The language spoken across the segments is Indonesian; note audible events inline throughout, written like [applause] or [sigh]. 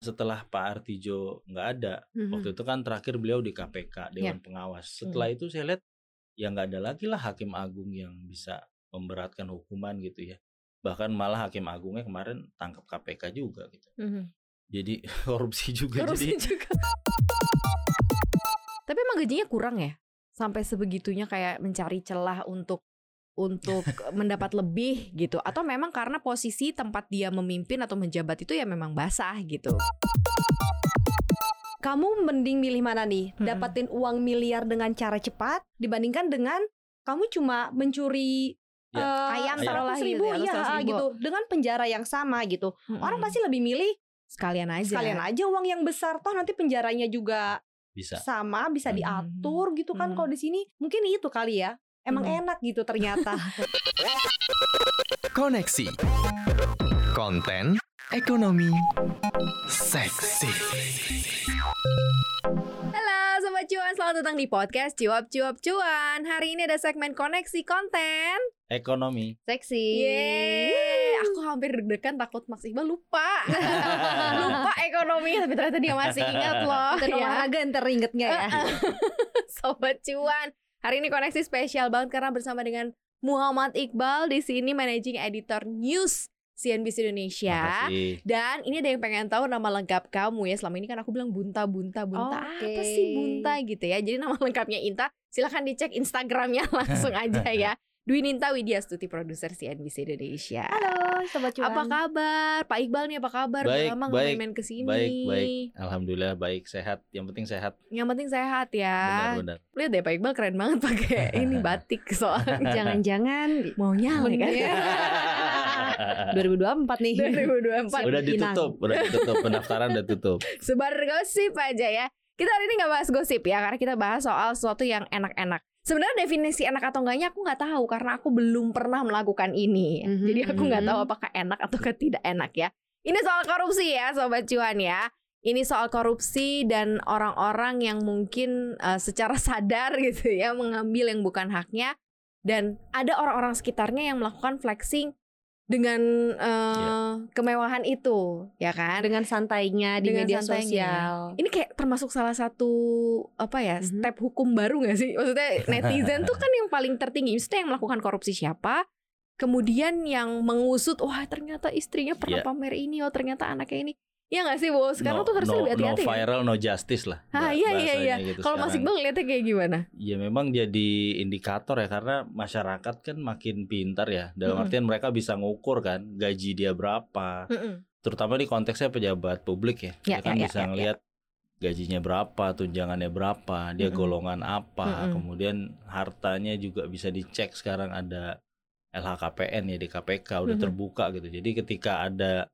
setelah Pak Artijo nggak ada, Mhm. waktu itu kan terakhir beliau di KPK Dewan Pengawas. Setelah itu saya lihat ya nggak ada lagi lah hakim agung yang bisa memberatkan hukuman gitu ya. Bahkan malah hakim agungnya kemarin tangkap KPK juga gitu. Mhm. Jadi [laughs] korupsi juga Korupsi jadi [laughs] juga. Tapi emang gajinya kurang ya? Sampai sebegitunya kayak mencari celah untuk untuk [laughs] mendapat lebih gitu atau memang karena posisi tempat dia memimpin atau menjabat itu ya memang basah gitu. Kamu mending milih mana nih? Mm-mm. Dapatin uang miliar dengan cara cepat dibandingkan dengan kamu cuma mencuri Ya, eh, ayam gitu ribu ya, ya, 100 ribu. gitu dengan penjara yang sama gitu. Orang pasti lebih milih sekalian aja. sekalian aja uang yang besar toh nanti penjaranya juga bisa. sama bisa Hmm. diatur gitu kan Hmm. kalau di sini mungkin itu kali ya emang Hmm. enak gitu ternyata. [laughs] Koneksi. Konten Ekonomi Seksi. Halo Sobat Cuan, selamat datang di podcast Cuap Cuap Cuan. Hari ini ada segmen koneksi konten. Ekonomi. seksi. Yeay. Aku hampir deg-degan takut Mas Iqbal lupa. [laughs] Lupa ekonomi Tapi ternyata dia masih ingat loh. Dan ya. olahraga ntar ingetnya ya? [laughs] Sobat Cuan Hari ini koneksi spesial banget Karena bersama dengan Muhammad Iqbal di sini Managing Editor News CNBC Indonesia Makasih. Dan ini ada yang pengen tahu nama lengkap kamu ya. Selama ini kan aku bilang Bunta, Bunta, Bunta. Oke. Apa sih Bunta gitu ya. Jadi nama [laughs] lengkapnya Inta. Silahkan dicek Instagramnya [laughs] langsung aja ya. [laughs] Dwi Ninta Widya Stuti, produser CNBC Indonesia. halo sobat cuan Apa kabar? Pak Iqbal nih apa kabar? Udah Baik, lama baik, main-main ke sini. Baik, baik. Alhamdulillah baik, sehat. Yang penting sehat. Yang penting sehat ya. Benar-benar. Lihat deh Pak Iqbal keren banget pakai [laughs] ini batik soalnya. [laughs] jangan-jangan Mau nyalek kan? Iya. [laughs] 2024 nih 2024 Udah ditutup, udah ditutup. Pendaftaran udah tutup. sebar gosip aja ya. Kita hari ini nggak bahas gosip ya, karena kita bahas soal sesuatu yang enak-enak. Sebenarnya definisi enak atau enggaknya aku nggak tahu karena aku belum pernah melakukan ini. Mhm, Jadi aku nggak tahu mhm. apakah enak atau tidak enak ya. Ini soal korupsi ya, sobat cuan ya. Ini soal korupsi dan orang-orang yang mungkin eh, secara sadar gitu ya mengambil yang bukan haknya dan ada orang-orang sekitarnya yang melakukan flexing dengan eh, kemewahan itu, ya kan? dengan santainya di Dengan media santainya. sosial Ini kayak termasuk salah satu apa ya Mhm. step hukum baru gak sih? Maksudnya [laughs] netizen tuh kan yang paling tertinggi. Maksudnya yang melakukan korupsi siapa? Kemudian yang mengusut, wah ternyata istrinya pernah Iya. pamer ini, oh ternyata anaknya ini. Iya gak sih, Bo? Sekarang no, tuh harusnya no, lebih hati-hati. no kan? viral, no justice lah. Ah, iya, iya, iya. gitu Kalau Mas sekarang. Iqbal ngeliatnya kayak gimana? Ya memang jadi indikator ya karena masyarakat kan makin pintar ya. Dalam Mm-mm. artian mereka bisa ngukur kan gaji dia berapa. Terutama di konteksnya pejabat publik ya. Ya, Dia kan ya, ya, bisa ya, ya. ngelihat gajinya berapa, tunjangannya berapa, dia Mm-mm. golongan apa, Mm-mm. kemudian hartanya juga bisa dicek sekarang ada LHKPN ya di KPK udah Mhm. terbuka gitu. Jadi ketika ada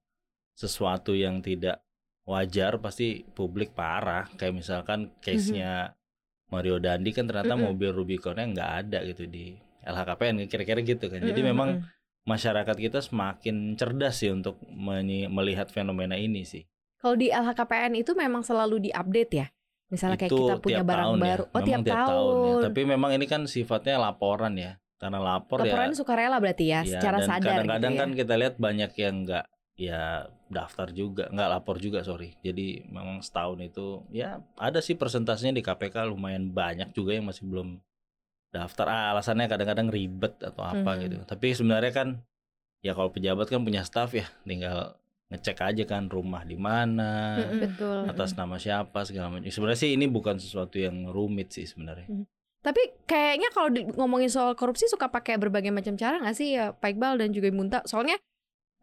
sesuatu yang tidak wajar pasti publik parah. Kayak misalkan case-nya Mario Dandi kan ternyata Mm-mm. mobil Rubiconnya nggak ada gitu di LHKPN kira-kira gitu kan. Jadi memang masyarakat kita semakin cerdas sih untuk melihat fenomena ini sih. Kalau di LHKPN itu memang selalu diupdate ya. Misalnya kayak itu kita punya tiap barang tahun baru. ya. Oh, Memang tiap, tahun. ya. Tapi memang ini kan sifatnya laporan ya. Karena lapor Laporannya ya. sukarela berarti ya, ya, secara dan sadar kadang-kadang gitu ya. kan kita lihat banyak yang nggak ya daftar juga, nggak lapor juga sorry. Jadi memang setahun itu ya ada sih persentasenya di KPK lumayan banyak juga yang masih belum daftar. Ah, alasannya kadang-kadang ribet atau apa Mhm. gitu. Tapi sebenarnya kan ya kalau pejabat kan punya staff ya, tinggal ngecek aja kan rumah di mana, Mm-mm. betul atas nama siapa segala macam. Sebenarnya sih ini bukan sesuatu yang rumit sih sebenarnya. Tapi kayaknya kalau ngomongin soal korupsi suka pakai berbagai macam cara nggak sih ya Pak Iqbal dan juga Munta? Soalnya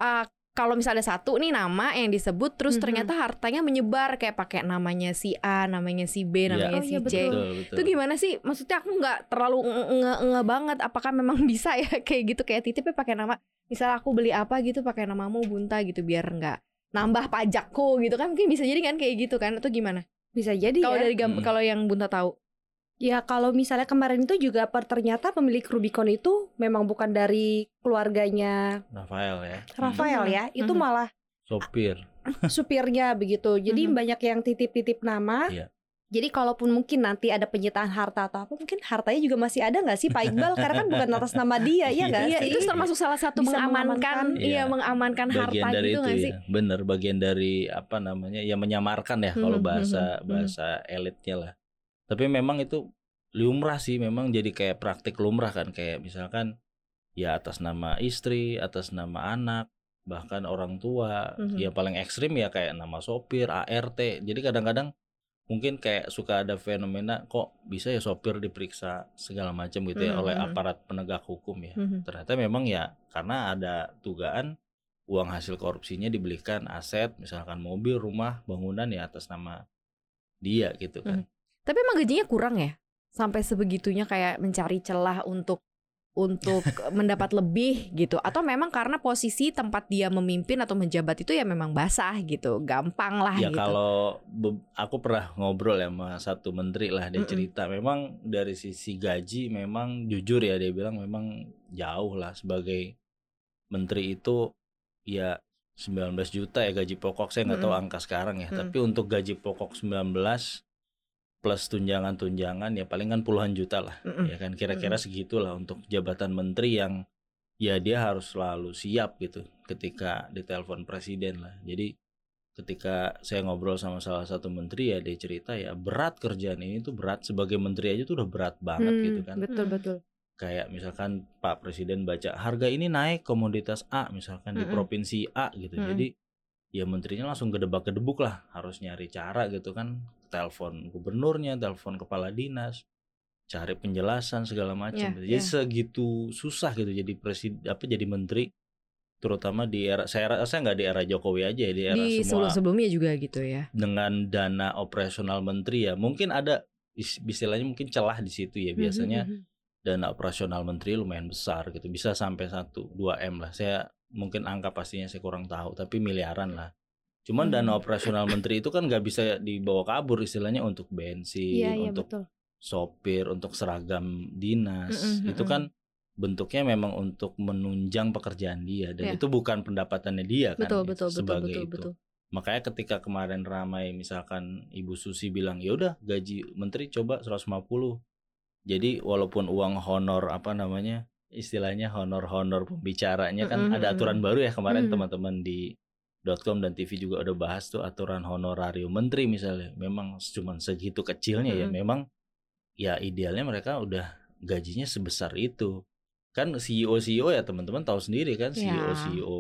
uh, kalau misalnya ada satu nih nama yang disebut terus Mhm. ternyata hartanya menyebar kayak pakai namanya si A, namanya si B, Iya. namanya Oh, si iya, C. betul. Betul, betul. Itu gimana sih? Maksudnya aku nggak terlalu nge, nge, nge banget. Apakah memang [laughs] bisa ya kayak gitu kayak titipnya pakai nama? Misal aku beli apa gitu pakai namamu Bunta gitu biar nggak nambah pajakku gitu kan mungkin bisa jadi kan kayak gitu kan atau gimana? bisa jadi Kalau ya dari gam- Mm. kalau yang Bunta tahu. Ya kalau misalnya kemarin itu juga ternyata pemilik Rubicon itu memang bukan dari keluarganya Rafael ya. Rafael ya, itu Mhm. malah Sopir. [laughs] supirnya begitu. Jadi Mhm. banyak yang titip-titip nama. Iya. Jadi kalaupun mungkin nanti ada penyitaan harta atau apa, mungkin hartanya juga masih ada nggak sih Pak Iqbal? Karena kan bukan atas nama dia, ya nggak Iya, sih? itu termasuk salah satu Bisa mengamankan, mengamankan. iya Iya. mengamankan harta dari gitu itu nggak ya sih? bener bagian dari apa namanya ya menyamarkan ya kalau Mhm, bahasa mhm. bahasa elitnya lah tapi memang itu lumrah sih memang jadi kayak praktik lumrah kan kayak misalkan ya atas nama istri atas nama anak bahkan orang tua Mhm. ya paling ekstrim ya kayak nama sopir ART jadi kadang-kadang mungkin kayak suka ada fenomena kok bisa ya sopir diperiksa segala macam gitu ya Mhm, oleh mhm. aparat penegak hukum ya Mhm. ternyata memang ya karena ada dugaan uang hasil korupsinya dibelikan aset misalkan mobil rumah bangunan ya atas nama dia gitu kan Tapi emang gajinya kurang ya? Sampai sebegitunya kayak mencari celah untuk untuk [laughs] mendapat lebih gitu atau memang karena posisi tempat dia memimpin atau menjabat itu ya memang basah gitu gampang lah ya gitu kalau aku pernah ngobrol ya sama satu menteri lah dia Mm-mm. cerita memang dari sisi gaji memang jujur ya dia bilang memang jauh lah sebagai menteri itu ya 19 juta ya gaji pokok saya nggak tahu Mm-mm. angka sekarang ya Mm. tapi untuk gaji pokok 19 plus tunjangan-tunjangan ya paling kan puluhan juta lah Mm-mm. ya kan kira-kira segitulah untuk jabatan menteri yang ya dia harus selalu siap gitu ketika ditelepon presiden lah jadi ketika saya ngobrol sama salah satu menteri ya dia cerita ya berat kerjaan ini tuh berat sebagai menteri aja tuh udah berat banget Hmm, gitu kan Betul Hmm. betul. kayak misalkan Pak Presiden baca harga ini naik komoditas A misalkan di Mm-mm. provinsi A gitu Mm-mm. jadi ya menterinya langsung gedebak-gedebuk lah harus nyari cara gitu kan telepon gubernurnya telepon kepala dinas cari penjelasan segala macam Iya, jadi iya. segitu susah gitu jadi presiden apa jadi menteri terutama di era saya rasa nggak di era Jokowi aja ya di era di semua sebelum-sebelumnya juga gitu ya. dengan dana operasional menteri ya. Mungkin ada is- istilahnya mungkin celah di situ ya. Biasanya Mhm, mhm. dana operasional menteri lumayan besar gitu. Bisa sampai 1 2 m lah. Saya mungkin angka pastinya saya kurang tahu tapi miliaran lah cuman Hmm. dana operasional menteri itu kan nggak bisa dibawa kabur istilahnya untuk bensin Iya iya untuk betul. sopir untuk seragam dinas Mm-mm, itu mm-mm. kan bentuknya memang untuk menunjang pekerjaan dia dan Iya. itu bukan pendapatannya dia kan betul betul betul sebagai betul itu betul makanya ketika kemarin ramai misalkan Ibu Susi bilang ya udah gaji menteri coba 150 jadi walaupun uang honor apa namanya istilahnya honor-honor pembicaranya kan Mm-mm, ada aturan baru ya kemarin Mm. teman-teman di .com dan TV juga udah bahas tuh aturan honorarium menteri misalnya memang cuma segitu kecilnya ya Mm-mm. memang ya idealnya mereka udah gajinya sebesar itu kan CEO CEO ya teman-teman tahu sendiri kan CEO Ya. CEO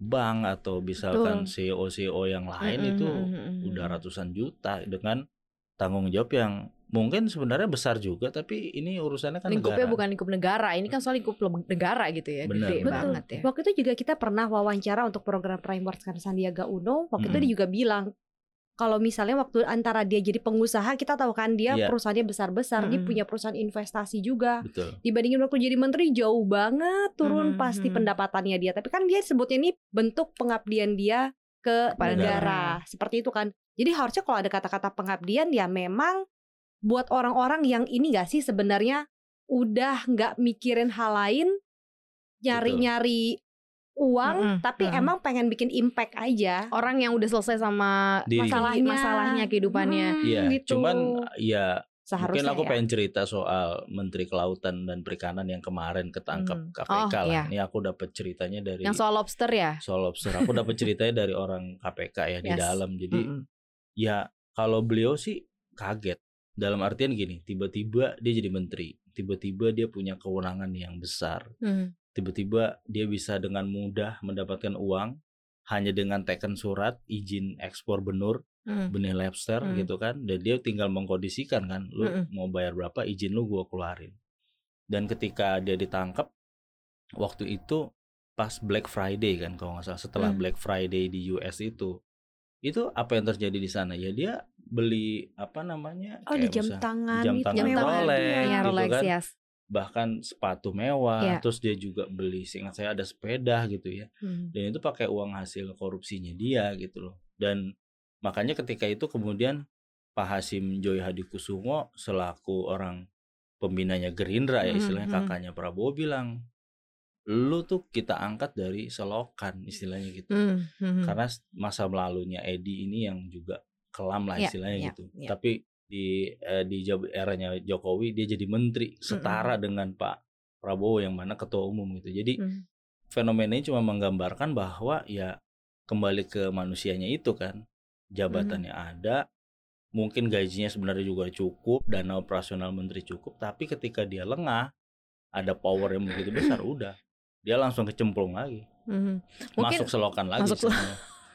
bank atau misalkan Betul. CEO CEO yang lain Mm-mm, itu udah ratusan juta dengan tanggung jawab yang mungkin sebenarnya besar juga tapi ini urusannya kan lingkupnya negara. bukan lingkup negara ini kan soal lingkup negara gitu ya Benar, gede benar. banget ya Waktu itu juga kita pernah wawancara untuk program Prime Wars kan Sandiaga Uno. Waktu itu Mm-mm. dia juga bilang kalau misalnya waktu antara dia jadi pengusaha kita tahu kan dia Iya. perusahaannya besar-besar, dia Mm-mm. punya perusahaan investasi juga. betul Dibandingin waktu jadi menteri jauh banget turun Mhm, pasti pendapatannya dia. Tapi kan dia sebutnya ini bentuk pengabdian dia ke Kepada negara. Seperti itu kan. Jadi harusnya kalau ada kata-kata pengabdian ya memang buat orang-orang yang ini gak sih sebenarnya udah nggak mikirin hal lain, nyari-nyari uang, Mm-mm, tapi mm-mm. emang pengen bikin impact aja. orang yang udah selesai sama Diri. masalahnya masalahnya kehidupannya Hmm, Iya, gitu. cuman ya mungkin Seharusnya aku ya. pengen cerita soal Menteri Kelautan dan Perikanan yang kemarin ketangkap Hmm. KPK Oh, lah. iya. Ini aku dapat ceritanya dari yang soal lobster ya soal lobster. Aku dapat ceritanya dari orang KPK ya di Yes. dalam. Jadi Mm-mm. ya kalau beliau sih kaget. Dalam artian gini, tiba-tiba dia jadi menteri, tiba-tiba dia punya kewenangan yang besar, Hmm. tiba-tiba dia bisa dengan mudah mendapatkan uang hanya dengan teken surat izin ekspor benur Hmm. benih lobster Hmm. gitu kan dan dia tinggal mengkondisikan kan lu Mm-mm. mau bayar berapa izin lu gua keluarin dan ketika dia ditangkap waktu itu pas Black Friday kan kalau nggak salah setelah Hmm. Black Friday di US itu itu apa yang terjadi di sana ya dia beli apa namanya Oh di jam misal tangan jam itu tangan jam tangan Rolex ya gitu Rolex kan. yes bahkan sepatu mewah Iya. terus dia juga beli seingat saya ada sepeda gitu ya Hmm. dan itu pakai uang hasil korupsinya dia gitu loh dan makanya ketika itu kemudian Pak Hasim Joy Hadikusumo selaku orang pembinanya Gerindra ya Mhm, istilahnya mhm. kakaknya Prabowo bilang lu tuh kita angkat dari selokan istilahnya gitu Hmm, hmm. karena masa lalunya Edi ini yang juga kelam lah Ya, istilahnya ya, gitu ya. tapi di eh, di eranya Jokowi dia jadi menteri setara dengan Pak Prabowo yang mana ketua umum gitu. Jadi Hmm. fenomena ini cuma menggambarkan bahwa ya kembali ke manusianya itu kan jabatannya ada mungkin gajinya sebenarnya juga cukup dana operasional menteri cukup tapi ketika dia lengah ada power yang begitu besar udah dia langsung kecemplung lagi Mhm. Mungkin masuk selokan lagi masuk [laughs]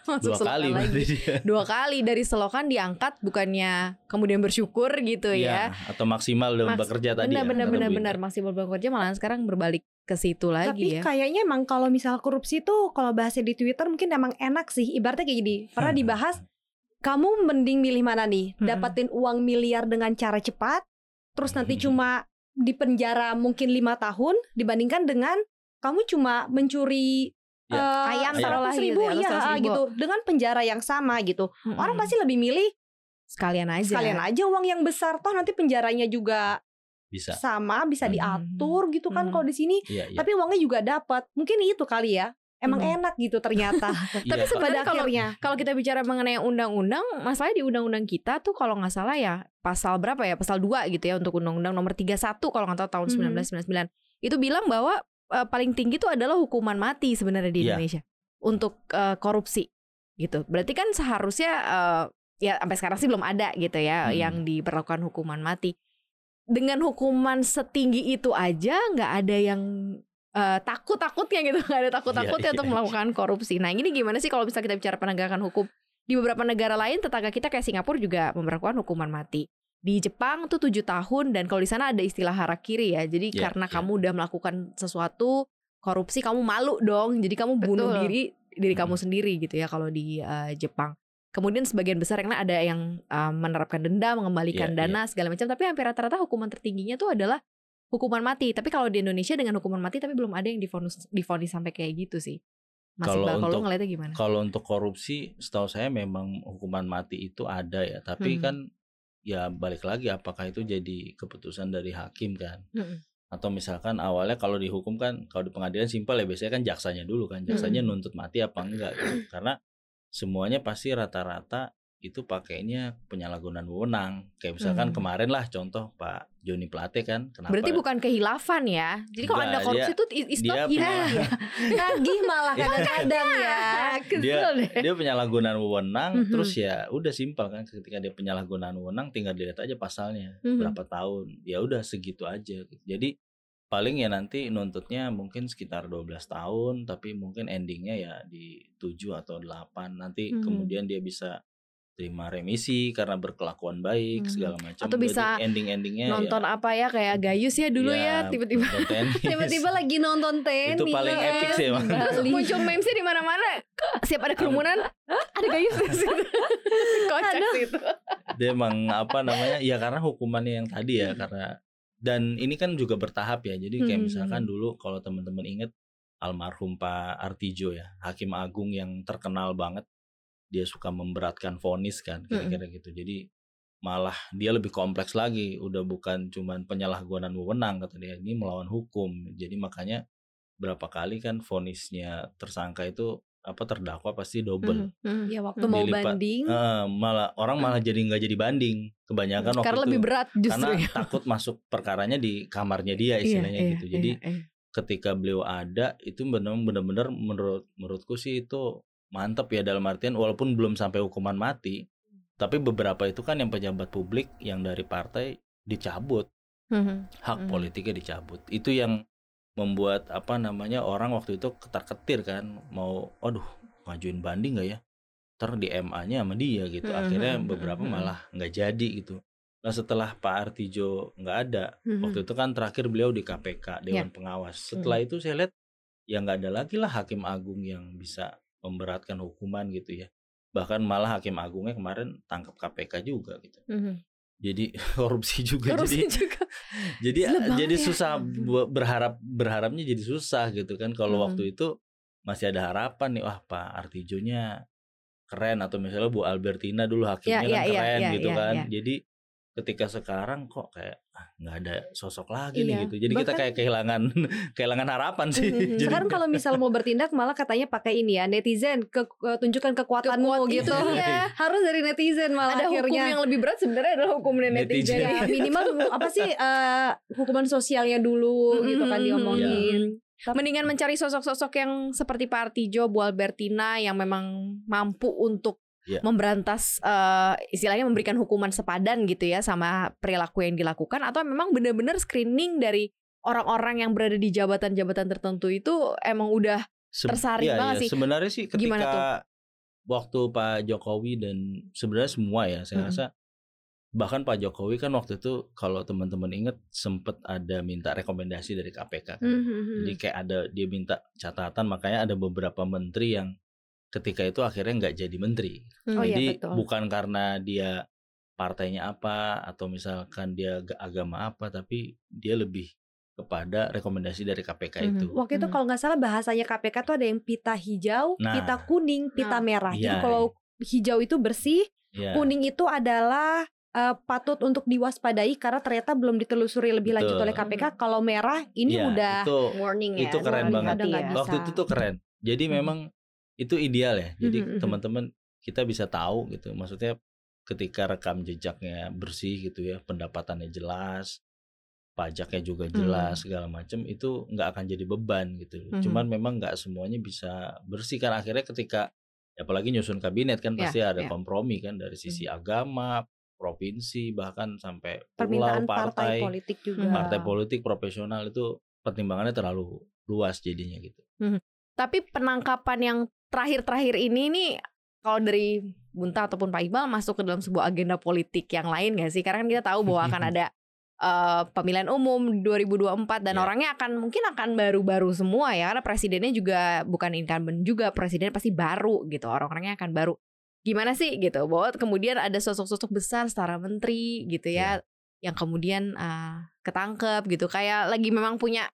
masuk dua selokan kali lagi. berarti dia Dua kali dari selokan diangkat bukannya kemudian bersyukur gitu ya. Iya, atau maksimal dalam Maks- bekerja tadi Benar ya, benar kata benar benar masih bekerja malah sekarang berbalik ke situ lagi Tapi ya. kayaknya emang kalau misal korupsi tuh kalau bahasnya di Twitter mungkin emang enak sih. Ibaratnya kayak gini, pernah Hmm. dibahas kamu mending milih mana nih? Hmm. Dapatin uang miliar dengan cara cepat, terus nanti Hmm. cuma di penjara mungkin lima tahun dibandingkan dengan kamu cuma mencuri Ya, eh, ayam taruhlah seratus gitu ribu, ya, iya, 100 ribu. gitu dengan penjara yang sama gitu. Mm-mm. Orang pasti lebih milih sekalian aja. sekalian aja uang yang besar toh nanti penjaranya juga bisa sama bisa Hmm. diatur gitu kan Hmm. kalau di sini. iya iya Tapi uangnya juga dapat. Mungkin itu kali ya. Emang Hmm. enak gitu ternyata. [laughs] Iya, Tapi Pak. sebenarnya pada kalau akhirnya. kalau kita bicara mengenai undang-undang, masalahnya di undang-undang kita tuh kalau nggak salah ya pasal berapa ya? Pasal 2 gitu ya untuk undang-undang nomor 31 kalau nggak tahu tahun Mhm. 1999. Itu bilang bahwa eh, paling tinggi itu adalah hukuman mati sebenarnya di Iya. Indonesia untuk eh, korupsi gitu. Berarti kan seharusnya eh, ya sampai sekarang sih belum ada gitu ya Hmm. yang diberlakukan hukuman mati. Dengan hukuman setinggi itu aja nggak ada yang eh, takut-takutnya gitu, nggak ada takut-takutnya Iya, untuk iya. melakukan korupsi. Nah ini gimana sih kalau misalnya kita bicara penegakan hukum di beberapa negara lain tetangga kita kayak Singapura juga memperlakukan hukuman mati. Di Jepang tuh tujuh tahun dan kalau di sana ada istilah harakiri ya. Jadi Iya, karena iya. kamu udah melakukan sesuatu korupsi kamu malu dong. Jadi kamu bunuh Betul. diri diri Hmm. kamu sendiri gitu ya kalau di eh, Jepang. Kemudian sebagian besar yang ada yang eh, menerapkan denda, mengembalikan Iya, dana segala macam. Tapi hampir rata-rata hukuman tertingginya tuh adalah hukuman mati. Tapi kalau di Indonesia dengan hukuman mati tapi belum ada yang difonis difonis sampai kayak gitu sih. Mas Kalau Iqbal, kalau untuk- ngeliatnya gimana? Kalau untuk korupsi, setahu saya memang hukuman mati itu ada ya. Tapi Hmm. kan ya balik lagi apakah itu jadi keputusan dari hakim kan? Mm-mm. Atau misalkan awalnya kalau dihukum kan, kalau di pengadilan simpel ya biasanya kan jaksanya dulu kan, jaksanya Hmm. nuntut mati apa enggak gitu. Karena semuanya pasti rata-rata itu pakainya penyalahgunaan wewenang. Kayak misalkan Hmm. kemarin lah contoh Pak Joni Plate kan, kenapa? Berarti bukan kehilafan ya. Jadi kalau ada korupsi dia- itu is dia ya. [laughs] Nagih malah [laughs] kadang-kadang ya. Kesel dia deh. dia penyalahgunaan wewenang Mhm. terus ya udah simpel kan ketika dia penyalahgunaan wewenang tinggal dilihat aja pasalnya Mhm. berapa tahun ya udah segitu aja jadi paling ya nanti nuntutnya mungkin sekitar 12 tahun tapi mungkin endingnya ya di 7 atau 8 nanti Mhm. kemudian dia bisa terima remisi karena berkelakuan baik Mhm. segala macam Atau bisa ending-endingnya Nonton ya, apa ya kayak Gayus ya dulu ya ya tiba-tiba. [laughs] Tiba-tiba lagi nonton tenis. Itu paling ya. epic sih emang. Muncul memes di mana-mana. Siap ada kerumunan, ada Gayus di situ. [laughs] Kocak Aduh. sih itu. dia emang apa namanya ya karena hukumannya yang tadi ya karena dan ini kan juga bertahap ya jadi kayak Hmm. misalkan dulu kalau teman-teman inget almarhum Pak Artijo ya hakim agung yang terkenal banget dia suka memberatkan vonis kan kira-kira gitu jadi malah dia lebih kompleks lagi udah bukan cuman penyalahgunaan wewenang kata dia ini melawan hukum jadi makanya berapa kali kan vonisnya tersangka itu apa terdakwa pasti double Mhm, mhm. Ya waktu Hmm. mau Dilipat. banding. Eh, malah orang malah jadi nggak jadi banding kebanyakan waktu Karena itu lebih berat [laughs] justru karena ya. takut masuk perkaranya di kamarnya dia Iya, istilahnya iya, gitu jadi iya, iya. ketika beliau ada itu benar-benar menurut menurutku sih itu mantep ya dalam artian walaupun belum sampai hukuman mati tapi beberapa itu kan yang pejabat publik yang dari partai dicabut. Mhm. hak Mhm. politiknya dicabut. Itu yang membuat apa namanya orang waktu itu ketar ketir kan mau aduh ngajuin banding nggak ya? Ter di MA-nya sama dia gitu. Akhirnya beberapa malah nggak jadi gitu. Nah setelah Pak Artijo nggak ada waktu itu kan terakhir beliau di KPK Dewan Pengawas. Setelah itu saya lihat ya nggak ada lagi lah hakim agung yang bisa memberatkan hukuman gitu ya bahkan malah hakim agungnya kemarin tangkap KPK juga gitu Mhm. jadi [laughs] korupsi juga Korupsi jadi juga. [laughs] jadi Gila banget jadi ya. susah berharap berharapnya jadi susah gitu kan kalau Hmm. waktu itu masih ada harapan nih wah Pak Artijonya keren atau misalnya Bu Albertina dulu hakimnya iya, kan iya, keren iya, gitu kan jadi ketika sekarang kok kayak nggak ada sosok lagi nih Iya, gitu. Jadi kita bahkan- kayak kehilangan [laughs] kehilangan harapan sih. Mhm. [laughs] Jadi Sekarang kalau misal mau bertindak malah katanya pakai ini ya netizen ke, ke- tunjukkan kekuatanmu Kekuat gitu. itu, iya. [laughs] Harus dari netizen malah Ada hukum akhirnya. yang lebih berat sebenarnya adalah hukum netizen. Netizen. Ya, minimal apa sih eh, hukuman sosialnya dulu Mm-mm, gitu kan diomongin. Mendingan mencari sosok-sosok yang seperti Pak Artijo, Bu Albertina yang memang mampu untuk Iya. memberantas eh, istilahnya memberikan hukuman sepadan gitu ya sama perilaku yang dilakukan atau memang benar-benar screening dari orang-orang yang berada di jabatan-jabatan tertentu itu emang udah Tersaring iya, banget iya. sih. Sebenarnya sih ketika Gimana tuh? waktu Pak Jokowi dan sebenarnya semua ya, saya Mm-mm. rasa bahkan Pak Jokowi kan waktu itu kalau teman-teman ingat sempet ada minta rekomendasi dari KPK kan. Mhm. Jadi kayak ada dia minta catatan makanya ada beberapa menteri yang ketika itu akhirnya nggak jadi menteri. Oh iya, betul. bukan karena dia partainya apa atau misalkan dia ga- agama apa tapi dia lebih kepada rekomendasi dari KPK Mhm. itu. Waktu itu Mhm. kalau nggak salah bahasanya KPK tuh ada yang pita hijau, Nah. pita kuning, pita Nah. merah. Jadi Iya, kalau hijau itu bersih, Ya. kuning itu adalah eh, patut untuk diwaspadai karena ternyata belum ditelusuri lebih lanjut Betul. oleh KPK. Kalau merah ini Ya, udah itu warning ya. itu keren warning, banget. bisa. waktu itu tuh keren. Jadi Mhm. memang itu ideal ya. Jadi Mhm, mhm. teman-teman kita bisa tahu gitu. Maksudnya ketika rekam jejaknya bersih gitu ya, pendapatannya jelas, pajaknya juga jelas segala macam itu nggak akan jadi beban gitu. Mhm. Cuman memang nggak semuanya bisa bersih kan akhirnya ketika apalagi nyusun kabinet kan Ya, pasti ada ya. kompromi kan dari sisi agama, provinsi bahkan sampai pulau, permintaan partai, partai, politik juga. partai politik profesional itu pertimbangannya terlalu luas jadinya gitu. Tapi penangkapan yang terakhir-terakhir ini nih kalau dari Bunta ataupun Pak Iqbal masuk ke dalam sebuah agenda politik yang lain gak sih? Karena kan kita tahu bahwa akan [laughs] ada eh, pemilihan umum 2024 dan Ya. orangnya akan mungkin akan baru-baru semua ya karena presidennya juga bukan incumbent juga presiden pasti baru gitu orang-orangnya akan baru. Gimana sih gitu bahwa kemudian ada sosok-sosok besar setara menteri gitu ya yang kemudian eh, ketangkep gitu kayak lagi memang punya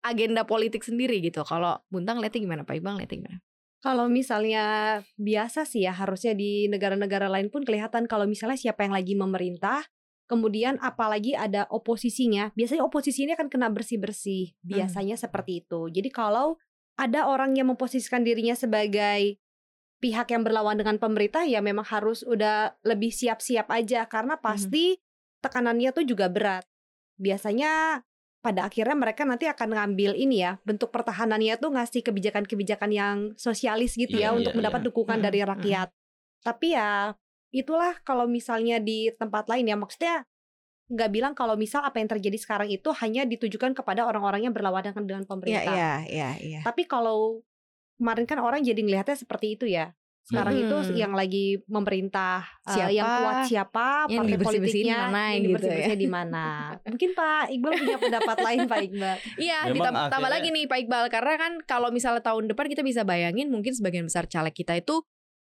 agenda politik sendiri gitu. Kalau Buntang lihatnya gimana? Pak Iqbal lihatnya gimana Kalau misalnya biasa sih ya harusnya di negara-negara lain pun kelihatan kalau misalnya siapa yang lagi memerintah, kemudian apalagi ada oposisinya, biasanya oposisi ini akan kena bersih-bersih. Biasanya seperti itu. Jadi kalau ada orang yang memposisikan dirinya sebagai pihak yang berlawan dengan pemerintah ya memang harus udah lebih siap-siap aja karena pasti tekanannya tuh juga berat. Biasanya pada akhirnya mereka nanti akan ngambil ini ya bentuk pertahanannya tuh ngasih kebijakan-kebijakan yang sosialis gitu ya Iya, untuk iya, mendapat iya. dukungan Mm, dari mm. rakyat. Tapi ya itulah kalau misalnya di tempat lain ya maksudnya nggak bilang kalau misal apa yang terjadi sekarang itu hanya ditujukan kepada orang-orang yang berlawanan dengan pemerintah. iya iya Tapi kalau kemarin kan orang jadi ngelihatnya seperti itu ya. Sekarang Hmm. itu yang lagi memerintah eh, Siapa? yang kuat siapa, Yang partai politiknya, mana yang gitu ya. di mana. Mungkin Pak Iqbal punya pendapat lain Pak Iqbal. [laughs] Iya, ditambah lagi nih Pak Iqbal karena kan kalau misalnya tahun depan kita bisa bayangin mungkin sebagian besar caleg kita itu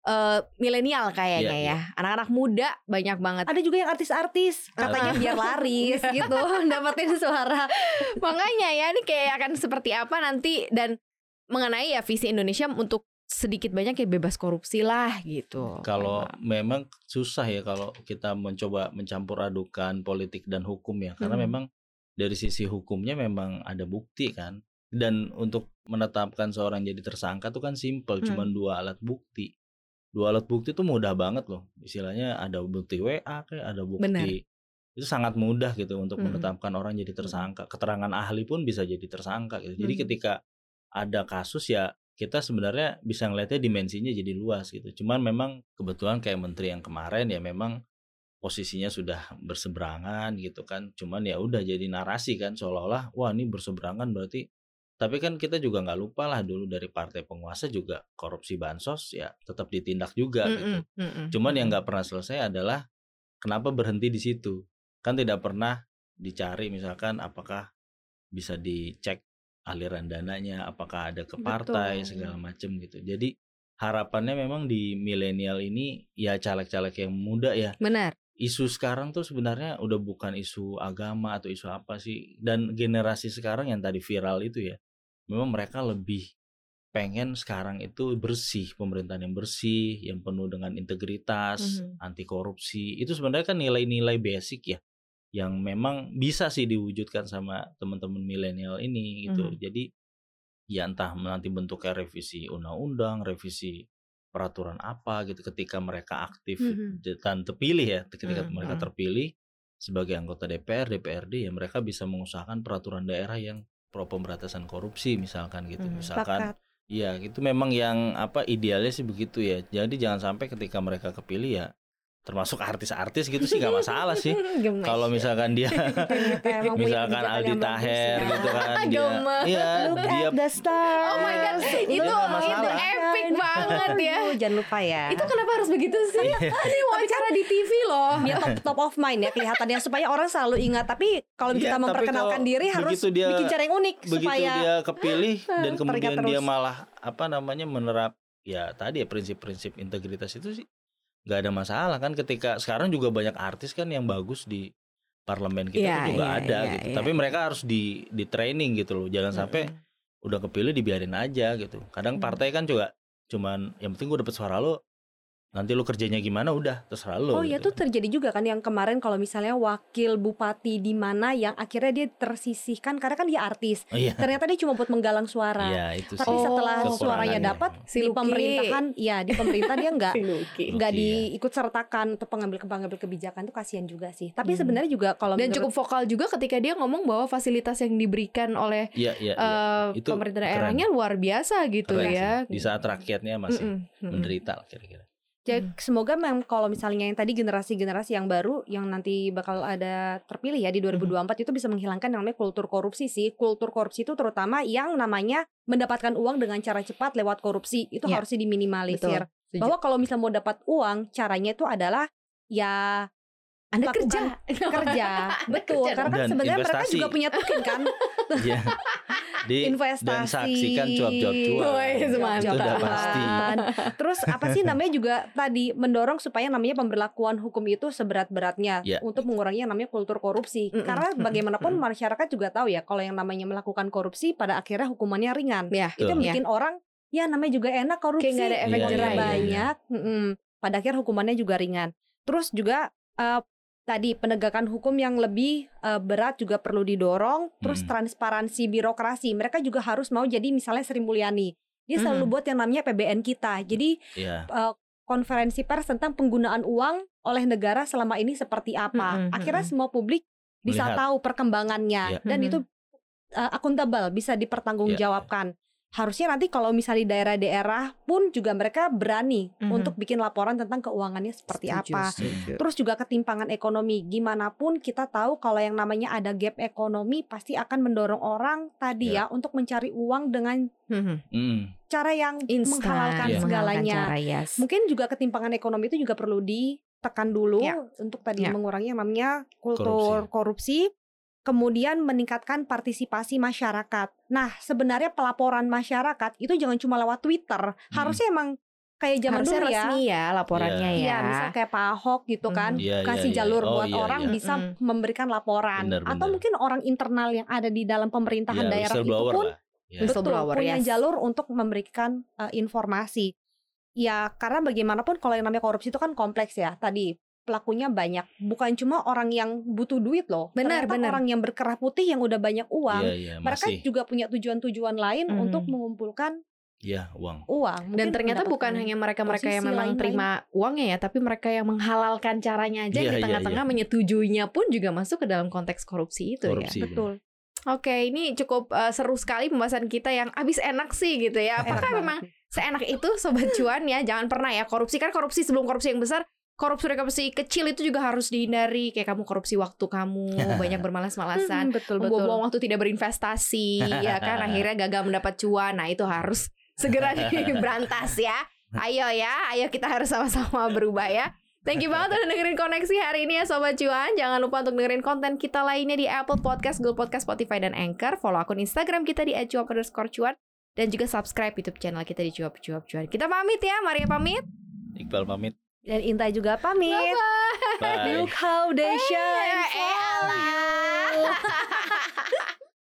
eh milenial kayaknya Iya, ya. Anak-anak muda banyak banget. Ada juga yang artis-artis katanya Ah. biar laris [laughs] gitu, dapetin suara. Makanya ya ini kayak akan seperti apa nanti dan mengenai ya visi Indonesia untuk sedikit banyak kayak bebas korupsi lah gitu. Kalau memang susah ya kalau kita mencoba mencampur adukan politik dan hukum ya, karena Hmm. memang dari sisi hukumnya memang ada bukti kan. Dan untuk menetapkan seorang jadi tersangka tuh kan simple, Hmm. cuman dua alat bukti. Dua alat bukti tuh mudah banget loh. Istilahnya ada bukti WA kayak ada bukti Benar. itu sangat mudah gitu untuk Mm-mm. menetapkan orang jadi tersangka. Keterangan ahli pun bisa jadi tersangka gitu. Jadi Hmm. ketika ada kasus ya kita sebenarnya bisa ngelihatnya dimensinya jadi luas gitu. Cuman memang kebetulan kayak menteri yang kemarin ya memang posisinya sudah berseberangan gitu kan. Cuman ya udah jadi narasi kan seolah-olah wah ini berseberangan berarti tapi kan kita juga nggak lupa lah dulu dari partai penguasa juga korupsi bansos ya tetap ditindak juga gitu. Mm-mm, mm-mm, Cuman yang mm-mm. nggak pernah selesai adalah kenapa berhenti di situ? Kan tidak pernah dicari misalkan apakah bisa dicek aliran dananya, apakah ada ke partai Betul. segala macam gitu. Jadi harapannya memang di milenial ini ya caleg-caleg yang muda ya. benar. Isu sekarang tuh sebenarnya udah bukan isu agama atau isu apa sih dan generasi sekarang yang tadi viral itu ya. Memang mereka lebih pengen sekarang itu bersih, pemerintahan yang bersih, yang penuh dengan integritas, Mhm. anti korupsi. Itu sebenarnya kan nilai-nilai basic ya yang memang bisa sih diwujudkan sama teman-teman milenial ini gitu. Mhm. Jadi ya entah nanti bentuknya revisi undang-undang, revisi peraturan apa gitu ketika mereka aktif Mhm. dan terpilih ya, ketika Mhm, mereka mhm. terpilih sebagai anggota DPR, DPRD ya mereka bisa mengusahakan peraturan daerah yang pro pemberantasan korupsi misalkan gitu. Mhm. Misalkan Sepakat. Iya, itu memang yang apa idealnya sih begitu ya. Jadi jangan sampai ketika mereka kepilih ya termasuk artis-artis gitu sih nggak masalah sih. [laughs] Kalau misalkan dia [laughs] misalkan Aldi Taher ya. gitu kan [laughs] dia iya dia the stars. Oh my God, itu itu epic banget ya. Jangan lupa ya. Itu kenapa harus begitu sih? Ini wawancara di TV loh. dia top top of mind ya kelihatannya supaya orang selalu ingat. Tapi kalau Iya, kita memperkenalkan diri harus dia- bikin cara yang unik begitu supaya dia kepilih dan kemudian dia malah apa namanya menerap ya tadi ya prinsip-prinsip integritas itu sih nggak ada masalah kan ketika sekarang juga banyak artis kan yang bagus di parlemen kita tuh juga iya, ada iya, gitu iya. tapi mereka harus di di training gitu loh jangan sampai udah kepilih dibiarin aja gitu kadang Hmm. partai kan juga cuman yang penting gue dapet suara lo nanti lu kerjanya gimana udah terserah lo Oh ya gitu. tuh terjadi juga kan yang kemarin kalau misalnya wakil bupati di mana yang akhirnya dia tersisihkan karena kan dia artis. Oh, iya Ternyata dia cuma buat menggalang suara. Iya itu Tapi sih setelah Oh, suaranya dapat Si di pemerintahan, ya di pemerintah dia nggak [laughs] Si nggak Lucky, ya. diikut sertakan untuk pengambil pengambil kebijakan tuh kasihan juga sih. Tapi Hmm. sebenarnya juga kalau Dan menurut- cukup vokal juga ketika dia ngomong bahwa fasilitas yang diberikan oleh Iya iya iya. eh, Itu pemerintah daerahnya luar biasa gitu Keren ya. sih. di saat rakyatnya masih Mm-mm, mm-mm. menderita lah kira-kira Ya, Hmm. semoga memang kalau misalnya yang tadi generasi-generasi yang baru yang nanti bakal ada terpilih ya di Hmm. 2024 itu bisa menghilangkan yang namanya kultur korupsi sih. Kultur korupsi itu terutama yang namanya mendapatkan uang dengan cara cepat lewat korupsi itu Ya, harusnya diminimalisir. Betul. Bahwa kalau misalnya mau dapat uang, caranya itu adalah ya Anda kerja. [laughs] kerja. Anda Betul, kerja karena kan sebenarnya mereka investasi. juga punya token kan. [laughs] Iya. di Investasi. dan saksikan cuap-cuap semantap. itu udah pasti Terus apa sih namanya juga tadi mendorong supaya namanya pemberlakuan hukum itu seberat-beratnya Ya. untuk mengurangi yang namanya kultur korupsi. Mm-mm, Karena mm-mm, bagaimanapun mm-mm. masyarakat juga tahu ya kalau yang namanya melakukan korupsi pada akhirnya hukumannya ringan. Ya, Itu yang Betul. bikin orang ya namanya juga enak korupsi. Kayak nggak ada efek Iya, uangnya jerah ya. banyak. mm-mm. Pada akhir hukumannya juga ringan. Terus juga eh, tadi penegakan hukum yang lebih eh, berat juga perlu didorong. Terus Hmm. transparansi birokrasi. Mereka juga harus mau jadi misalnya Sri Mulyani. Dia selalu Mhm. buat yang namanya PBN kita. Jadi ya eh, konferensi pers tentang penggunaan uang oleh negara selama ini seperti apa. Mm-mm, Akhirnya mm-mm. semua publik bisa Melihat. tahu perkembangannya Iya. dan Mhm. itu eh, akuntabel, bisa dipertanggungjawabkan. Harusnya nanti kalau misalnya di daerah-daerah pun juga mereka berani Mhm. untuk bikin laporan tentang keuangannya seperti Setuju, apa. setuju. Terus juga ketimpangan ekonomi. Gimana pun kita tahu kalau yang namanya ada gap ekonomi pasti akan mendorong orang tadi ya, untuk mencari uang dengan Mhm. Hmm. cara yang Instan, menghalalkan Iya. segalanya. cara, yes. Mungkin juga ketimpangan ekonomi itu juga perlu ditekan dulu Ya. untuk tadi Ya. mengurangi yang namanya kultur korupsi. Kemudian meningkatkan partisipasi masyarakat. Nah, sebenarnya pelaporan masyarakat itu jangan cuma lewat Twitter. Harusnya emang kayak zaman Harusnya dulu ya. resmi ya laporannya Iya, ya. misal kayak Pak Ahok gitu kan, Iya, iya, kasih iya. jalur Oh, buat iya, orang iya. bisa Mm-mm. memberikan laporan. Benar, Atau mungkin orang internal yang ada di dalam pemerintahan Ya, daerah itu pun lah. Ya. betul punya yes. jalur untuk memberikan uh, informasi. Ya karena bagaimanapun kalau yang namanya korupsi itu kan kompleks ya. Tadi pelakunya banyak, bukan cuma orang yang butuh duit loh. Benar, Ternyata benar. orang yang berkerah putih yang udah banyak uang, Iya, iya, mereka masih juga punya tujuan-tujuan lain Mhm. untuk mengumpulkan ya uang uang. Dan Mungkin ternyata bukan hanya mereka-mereka yang memang lain-lain. terima uangnya ya, tapi mereka yang menghalalkan caranya aja Iya, di iya, tengah-tengah menyetujuinya pun juga masuk ke dalam konteks korupsi itu korupsi ya. betul. Oke, ini cukup uh, seru sekali pembahasan kita yang abis enak sih gitu ya. Apakah memang seenak itu sobat cuan ya? Jangan pernah ya korupsi kan korupsi sebelum korupsi yang besar. Korupsi korupsi kecil itu juga harus dihindari. Kayak kamu korupsi waktu kamu [laughs] banyak bermalas-malasan. Hmm, betul betul. membuang waktu tidak berinvestasi [laughs] ya kan? Akhirnya gagal mendapat cuan. Nah itu harus segera [laughs] diberantas ya. Ayo ya. Ayo kita harus sama-sama berubah ya. Thank you banget udah dengerin koneksi hari ini ya Sobat Cuan. Jangan lupa untuk dengerin konten kita lainnya di Apple Podcast, Google Podcast, Spotify, dan Anchor. Follow akun Instagram kita di @cuap underscore cuan Dan juga subscribe YouTube channel kita di Cuap Cuap Cuan. Kita pamit ya, Maria pamit. Iqbal pamit Dan Inta juga pamit. bye Look how they shine Eh, elah. you.